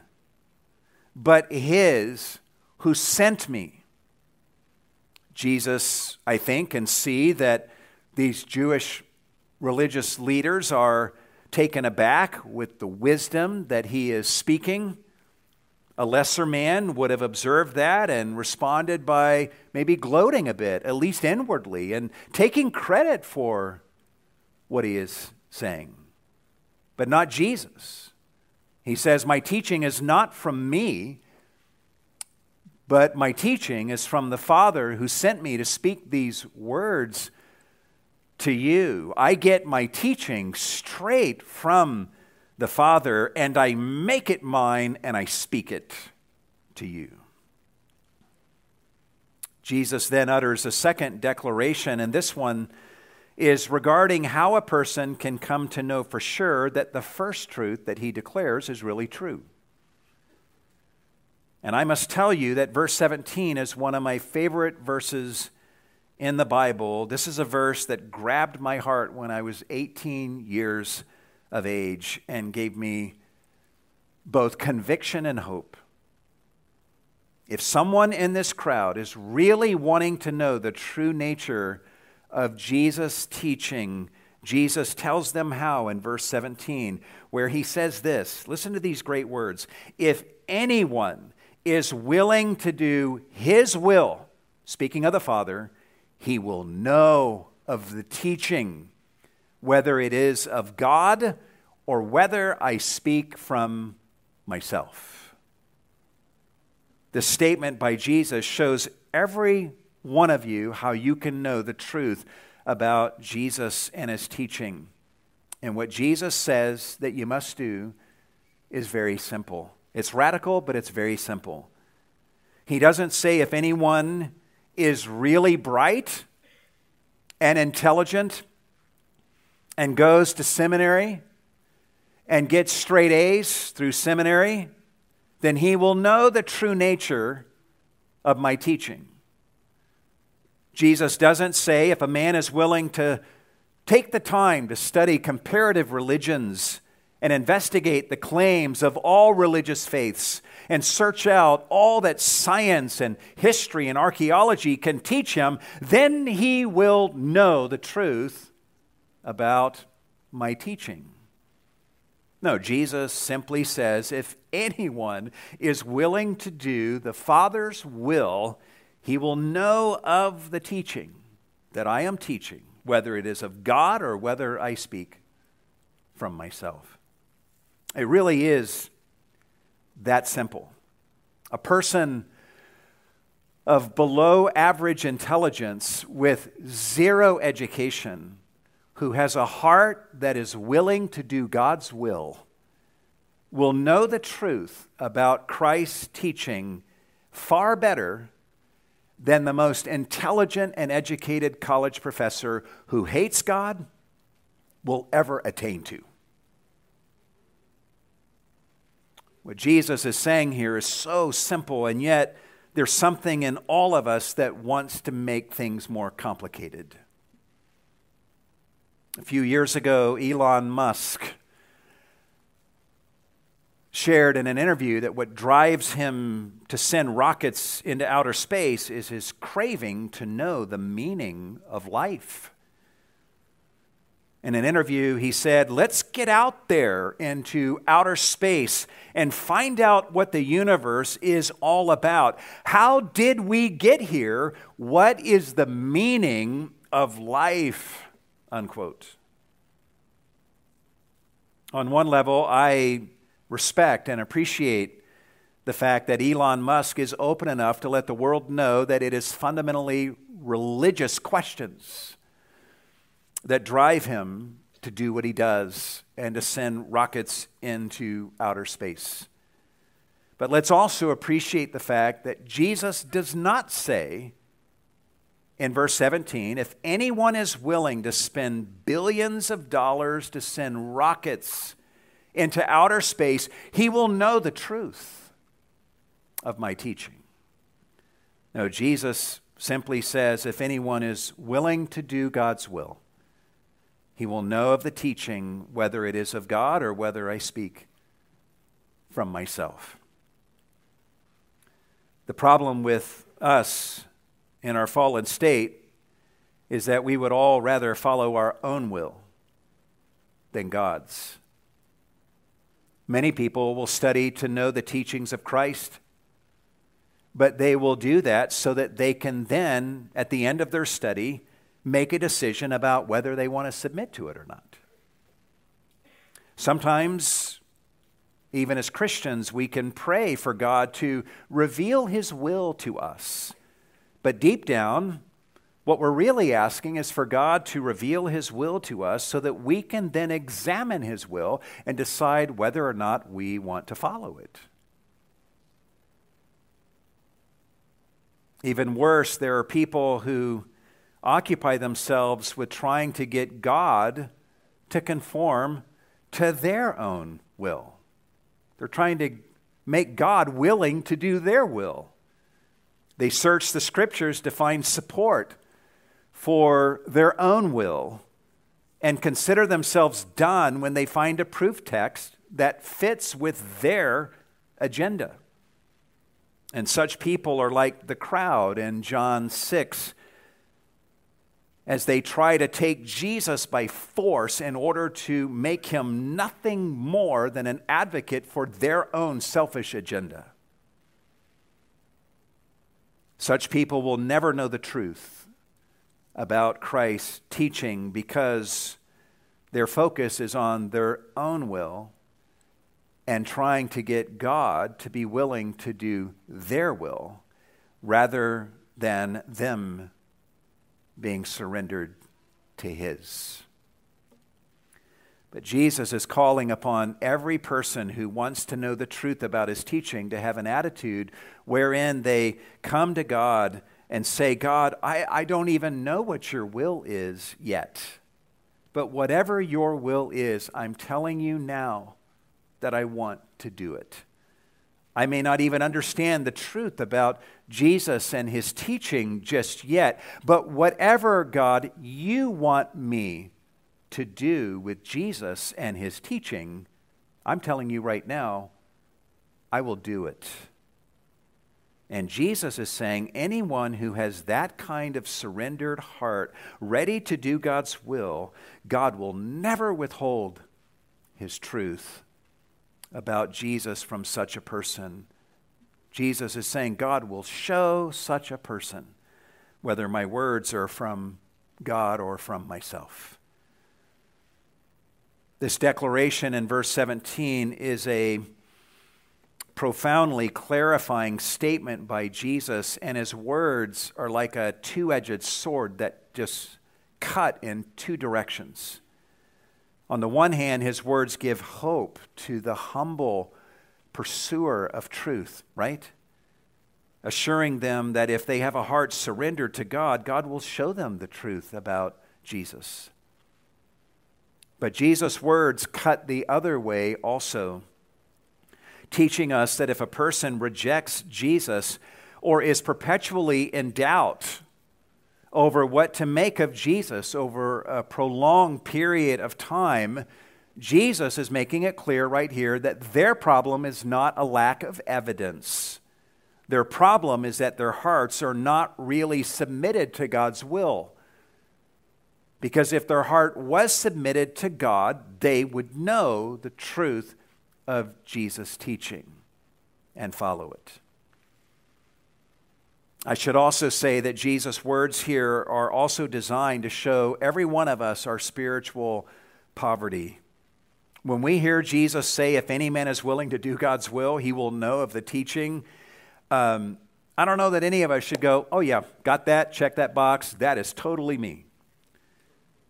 but his who sent me. Jesus, I think, and see that these Jewish religious leaders are taken aback with the wisdom that he is speaking. A lesser man would have observed that and responded by maybe gloating a bit, at least inwardly, and taking credit for what he is saying. But not Jesus. He says, My teaching is not from me, but my teaching is from the Father who sent me to speak these words to you. I get my teaching straight from the Father, and I make it mine and I speak it to you. Jesus then utters a second declaration, and this one is regarding how a person can come to know for sure that the first truth that he declares is really true. And I must tell you that verse 17 is one of my favorite verses in the Bible. This is a verse that grabbed my heart when I was 18 years of age and gave me both conviction and hope. If someone in this crowd is really wanting to know the true nature of Jesus' teaching, Jesus tells them how in verse 17, where he says this listen to these great words. If anyone is willing to do His will, speaking of the Father, he will know of the teaching, whether it is of God or whether I speak from myself. The statement by Jesus shows every one of you how you can know the truth about Jesus and his teaching. And what Jesus says that you must do is very simple. It's radical, but it's very simple. He doesn't say if anyone is really bright and intelligent and goes to seminary and gets straight A's through seminary, then he will know the true nature of my teaching. Jesus doesn't say if a man is willing to take the time to study comparative religions and investigate the claims of all religious faiths and search out all that science and history and archaeology can teach him, then he will know the truth about my teaching. No, Jesus simply says if anyone is willing to do the Father's will, he will know of the teaching that I am teaching, whether it is of God or whether I speak from myself. It really is that simple. A person of below average intelligence with zero education who has a heart that is willing to do God's will will know the truth about Christ's teaching far better than the most intelligent and educated college professor who hates God will ever attain to. What Jesus is saying here is so simple, and yet there's something in all of us that wants to make things more complicated. A few years ago, Elon Musk shared in an interview that what drives him to send rockets into outer space is his craving to know the meaning of life. In an interview, he said, Let's get out there into outer space and find out what the universe is all about. How did we get here? What is the meaning of life? Unquote. On one level, I respect and appreciate the fact that Elon Musk is open enough to let the world know that it is fundamentally religious questions that drive him to do what he does and to send rockets into outer space. But let's also appreciate the fact that Jesus does not say in verse 17 if anyone is willing to spend billions of dollars to send rockets into outer space, he will know the truth of my teaching. No, Jesus simply says if anyone is willing to do God's will, he will know of the teaching, whether it is of God or whether I speak from myself. The problem with us in our fallen state is that we would all rather follow our own will than God's. Many people will study to know the teachings of Christ, but they will do that so that they can then, at the end of their study, make a decision about whether they want to submit to it or not. Sometimes, even as Christians, we can pray for God to reveal His will to us. But deep down, what we're really asking is for God to reveal His will to us so that we can then examine His will and decide whether or not we want to follow it. Even worse, there are people who occupy themselves with trying to get God to conform to their own will. They're trying to make God willing to do their will. They search the scriptures to find support for their own will and consider themselves done when they find a proof text that fits with their agenda. And such people are like the crowd in John 6 as they try to take Jesus by force in order to make him nothing more than an advocate for their own selfish agenda. Such people will never know the truth about Christ's teaching because their focus is on their own will and trying to get God to be willing to do their will rather than them being surrendered to His. But Jesus is calling upon every person who wants to know the truth about his teaching to have an attitude wherein they come to God and say, God, I, I don't even know what your will is yet. But whatever your will is, I'm telling you now that I want to do it. I may not even understand the truth about Jesus and his teaching just yet, but whatever, God, you want me to do with Jesus and his teaching, I'm telling you right now, I will do it. And Jesus is saying anyone who has that kind of surrendered heart, ready to do God's will, God will never withhold his truth about Jesus from such a person. Jesus is saying, God will show such a person whether my words are from God or from myself. This declaration in verse 17 is a profoundly clarifying statement by Jesus, and his words are like a two edged sword that just cut in two directions. On the one hand, his words give hope to the humble pursuer of truth, right? Assuring them that if they have a heart surrendered to God, God will show them the truth about Jesus. But Jesus' words cut the other way also, teaching us that if a person rejects Jesus or is perpetually in doubt over what to make of Jesus over a prolonged period of time, Jesus is making it clear right here that their problem is not a lack of evidence. Their problem is that their hearts are not really submitted to God's will. Because if their heart was submitted to God, they would know the truth of Jesus' teaching and follow it. I should also say that Jesus' words here are also designed to show every one of us our spiritual poverty. When we hear Jesus say, If any man is willing to do God's will, he will know of the teaching. Um, I don't know that any of us should go, Oh, yeah, got that, check that box, that is totally me.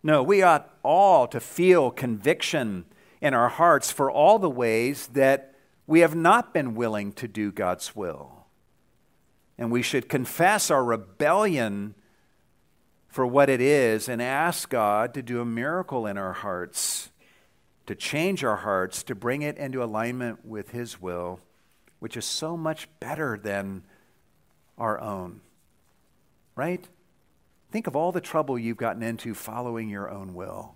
No, we ought all to feel conviction in our hearts for all the ways that we have not been willing to do God's will. And we should confess our rebellion for what it is and ask God to do a miracle in our hearts, to change our hearts, to bring it into alignment with His will, which is so much better than our own. Right? Think of all the trouble you've gotten into following your own will.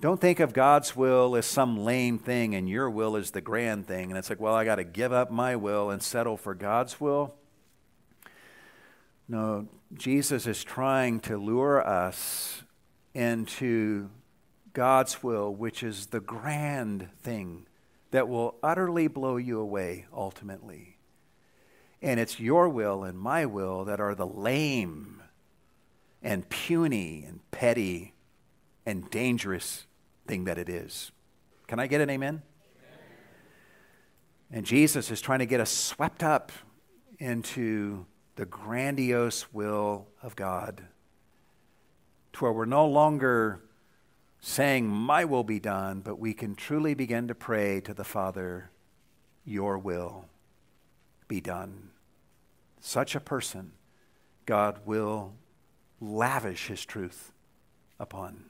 Don't think of God's will as some lame thing and your will as the grand thing. And it's like, well, I got to give up my will and settle for God's will. No, Jesus is trying to lure us into God's will, which is the grand thing that will utterly blow you away ultimately. And it's your will and my will that are the lame and puny and petty and dangerous thing that it is. Can I get an amen? amen? And Jesus is trying to get us swept up into the grandiose will of God to where we're no longer saying, My will be done, but we can truly begin to pray to the Father, Your will be done. Such a person, God will lavish His truth upon.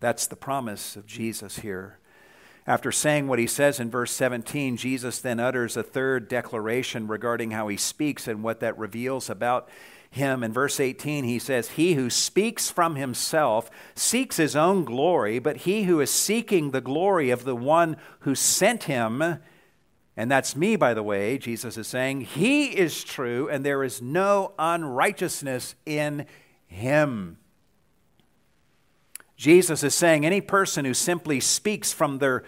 That's the promise of Jesus here. After saying what he says in verse 17, Jesus then utters a third declaration regarding how he speaks and what that reveals about him. In verse 18, he says, He who speaks from himself seeks his own glory, but he who is seeking the glory of the one who sent him, and that's me, by the way, Jesus is saying, He is true, and there is no unrighteousness in him. Jesus is saying any person who simply speaks from, their,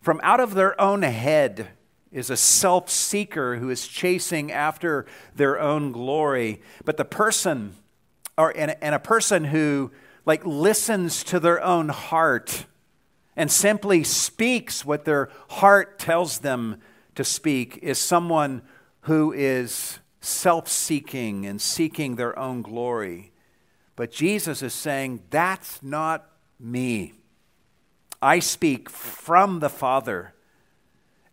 from out of their own head is a self seeker who is chasing after their own glory. But the person, or, and, and a person who like listens to their own heart and simply speaks what their heart tells them to speak is someone who is self seeking and seeking their own glory. But Jesus is saying that's not me. I speak from the Father,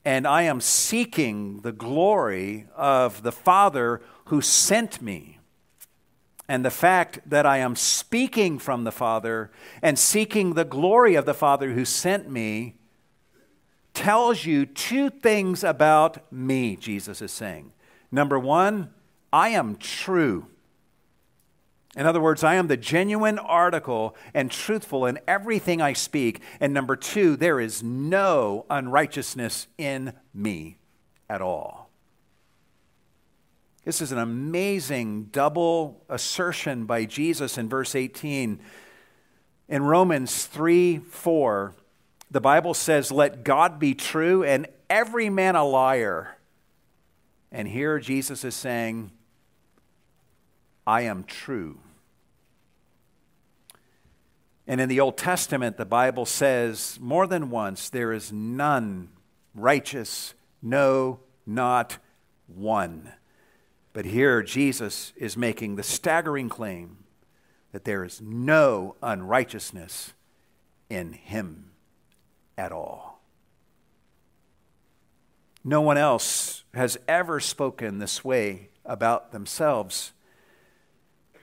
and I am seeking the glory of the Father who sent me. And the fact that I am speaking from the Father and seeking the glory of the Father who sent me tells you two things about me, Jesus is saying. Number one, I am true. In other words, I am the genuine article and truthful in everything I speak. And number two, there is no unrighteousness in me at all. This is an amazing double assertion by Jesus in verse 18. In Romans 3 4, the Bible says, Let God be true and every man a liar. And here Jesus is saying, I am true. And in the Old Testament, the Bible says more than once, there is none righteous, no, not one. But here, Jesus is making the staggering claim that there is no unrighteousness in him at all. No one else has ever spoken this way about themselves.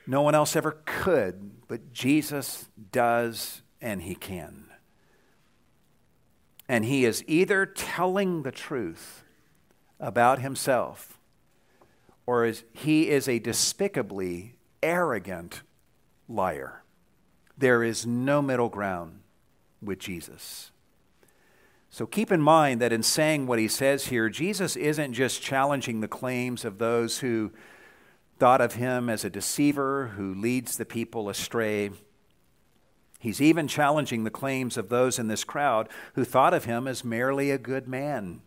No one else ever could, but Jesus does and he can. And he is either telling the truth about himself or is, he is a despicably arrogant liar. There is no middle ground with Jesus. So keep in mind that in saying what he says here, Jesus isn't just challenging the claims of those who thought of him as a deceiver who leads the people astray. He's even challenging the claims of those in this crowd who thought of him as merely a good man.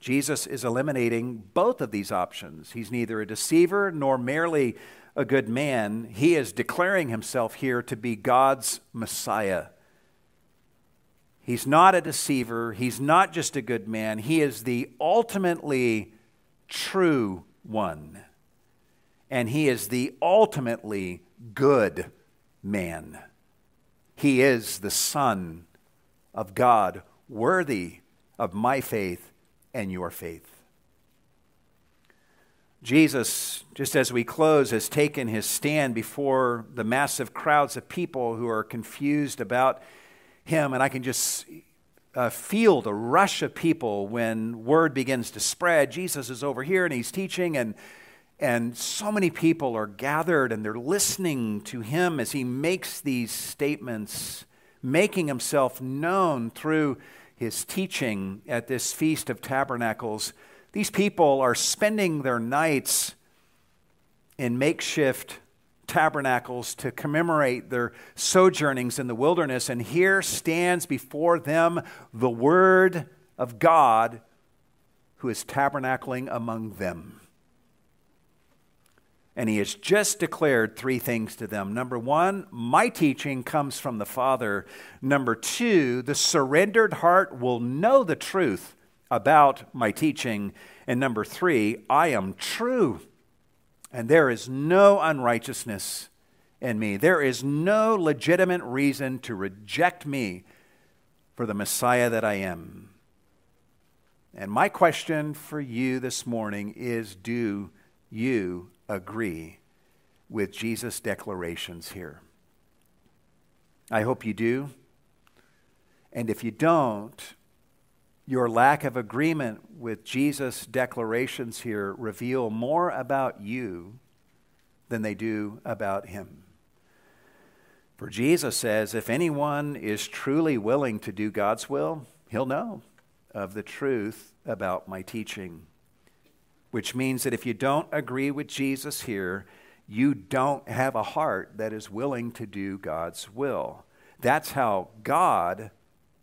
Jesus is eliminating both of these options. He's neither a deceiver nor merely a good man. He is declaring himself here to be God's Messiah. He's not a deceiver. He's not just a good man. He is the ultimately true one. And he is the ultimately good man. He is the Son of God, worthy of my faith and your faith. Jesus, just as we close, has taken his stand before the massive crowds of people who are confused about him. And I can just uh, feel the rush of people when word begins to spread. Jesus is over here and he's teaching, and, and so many people are gathered and they're listening to him as he makes these statements, making himself known through his teaching at this Feast of Tabernacles, these people are spending their nights in makeshift tabernacles to commemorate their sojournings in the wilderness. And here stands before them the Word of God who is tabernacling among them. And he has just declared three things to them. Number one, my teaching comes from the Father. Number two, the surrendered heart will know the truth about my teaching. And number three, I am true, and there is no unrighteousness in me. There is no legitimate reason to reject me for the Messiah that I am. And my question for you this morning is do you agree with Jesus' declarations here? I hope you do. And if you don't, your lack of agreement with Jesus' declarations here reveal more about you than they do about him. For Jesus says, if anyone is truly willing to do God's will, he'll know of the truth about my teaching which means that if you don't agree with Jesus here, you don't have a heart that is willing to do God's will. That's how God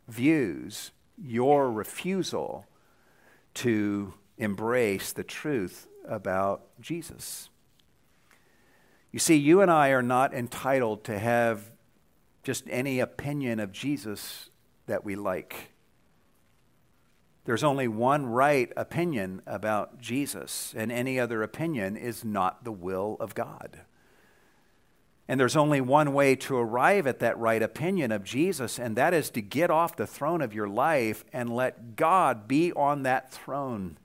views your refusal to embrace the truth about Jesus. You see, you and I are not entitled to have just any opinion of Jesus that we like. There's only one right opinion about Jesus, and any other opinion is not the will of God. And there's only one way to arrive at that right opinion of Jesus, and that is to get off the throne of your life and let God be on that throne.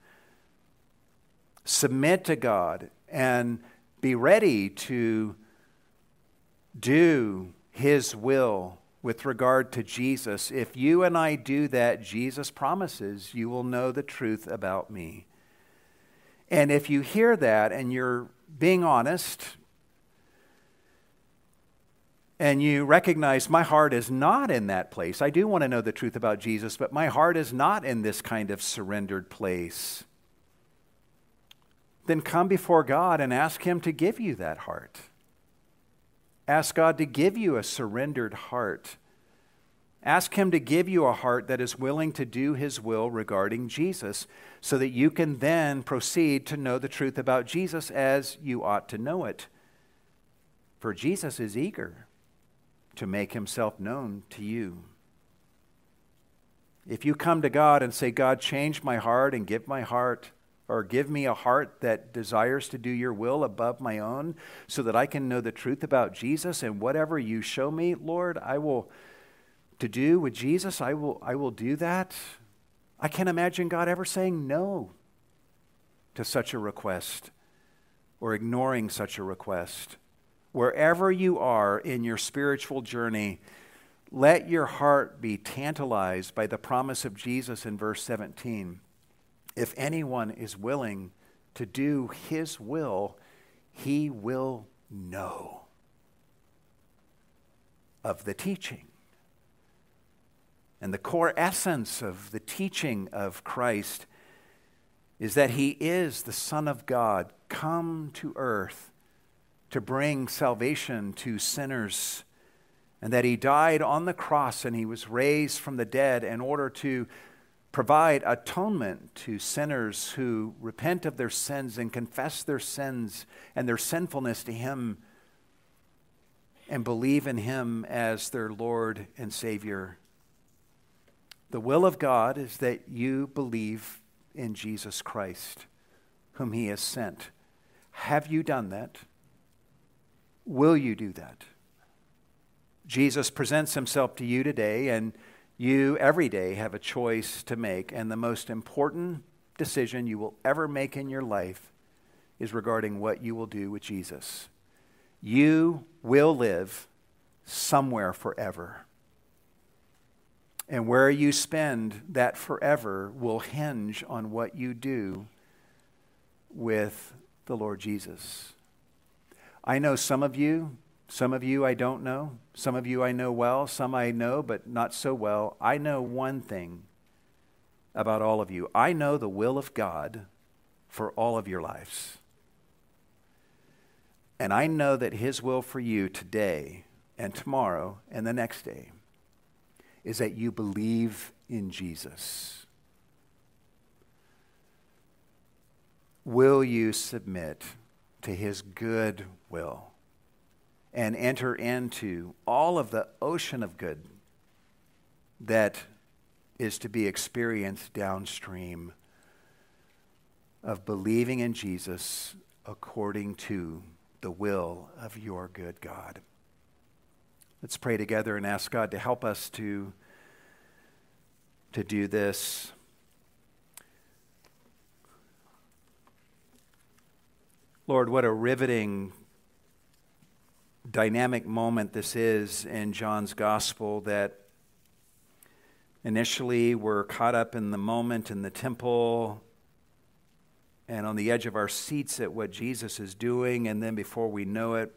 Submit to God and be ready to do His will with regard to Jesus, if you and I do that, Jesus promises you will know the truth about me. And if you hear that and you're being honest, and you recognize my heart is not in that place. I do want to know the truth about Jesus, but my heart is not in this kind of surrendered place. Then come before God and ask Him to give you that heart. Ask God to give you a surrendered heart. Ask Him to give you a heart that is willing to do His will regarding Jesus so that you can then proceed to know the truth about Jesus as you ought to know it. For Jesus is eager to make Himself known to you. If you come to God and say, God, change my heart and give my heart or give me a heart that desires to do your will above my own so that I can know the truth about Jesus and whatever you show me, Lord, I will to do with Jesus, I will I will do that. I can't imagine God ever saying no to such a request or ignoring such a request. Wherever you are in your spiritual journey, let your heart be tantalized by the promise of Jesus in verse 17 if anyone is willing to do his will, he will know of the teaching. And the core essence of the teaching of Christ is that he is the Son of God, come to earth to bring salvation to sinners, and that he died on the cross and he was raised from the dead in order to provide atonement to sinners who repent of their sins and confess their sins and their sinfulness to him and believe in him as their Lord and Savior. The will of God is that you believe in Jesus Christ, whom he has sent. Have you done that? Will you do that? Jesus presents himself to you today, and you every day have a choice to make. And the most important decision you will ever make in your life is regarding what you will do with Jesus. You will live somewhere forever. And where you spend that forever will hinge on what you do with the Lord Jesus. I know some of you, some of you I don't know, some of you I know well, some I know but not so well. I know one thing about all of you I know the will of God for all of your lives. And I know that His will for you today and tomorrow and the next day is that you believe in Jesus. Will you submit to His good will and enter into all of the ocean of good that is to be experienced downstream of believing in Jesus according to the will of your good God. Let's pray together and ask God to help us to, to do this. Lord, what a riveting, dynamic moment this is in John's gospel that initially we're caught up in the moment in the temple and on the edge of our seats at what Jesus is doing, and then before we know it,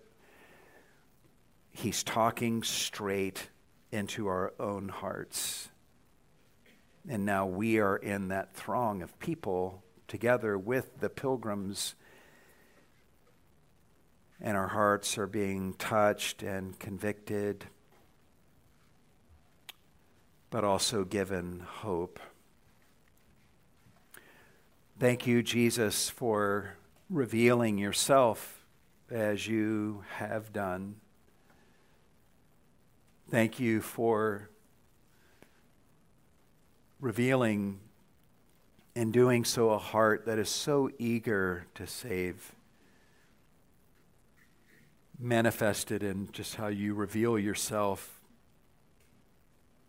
he's talking straight into our own hearts. And now we are in that throng of people together with the pilgrims, and our hearts are being touched and convicted, but also given hope. Thank you, Jesus, for revealing yourself as you have done. Thank you for revealing in doing so a heart that is so eager to save. Manifested in just how you reveal yourself,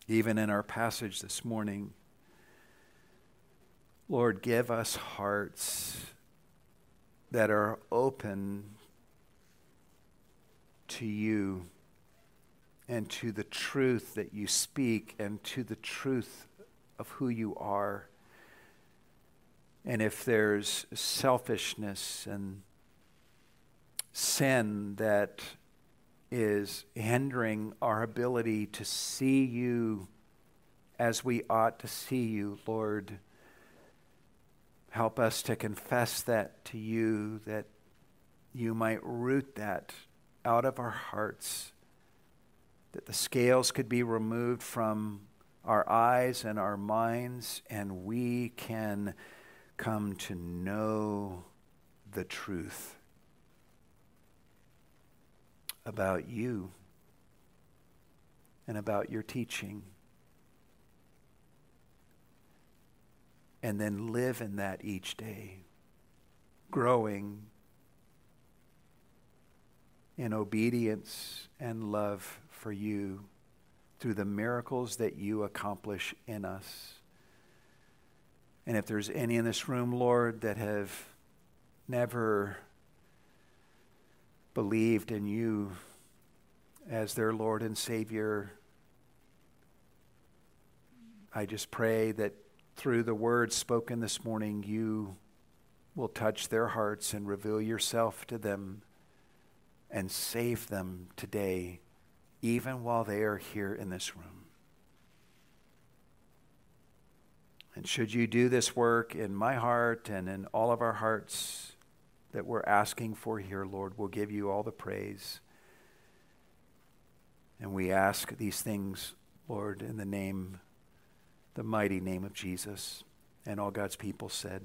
even in our passage this morning. Lord, give us hearts that are open to you and to the truth that you speak and to the truth of who you are. And if there's selfishness and sin that is hindering our ability to see you as we ought to see you, Lord, Help us to confess that to you, that you might root that out of our hearts, that the scales could be removed from our eyes and our minds, and we can come to know the truth about you and about your teaching. and then live in that each day, growing in obedience and love for you through the miracles that you accomplish in us. And if there's any in this room, Lord, that have never believed in you as their Lord and Savior, I just pray that through the words spoken this morning, you will touch their hearts and reveal yourself to them and save them today, even while they are here in this room. And should you do this work in my heart and in all of our hearts, that we're asking for here, Lord. We'll give you all the praise. And we ask these things, Lord, in the name, the mighty name of Jesus. And all God's people said,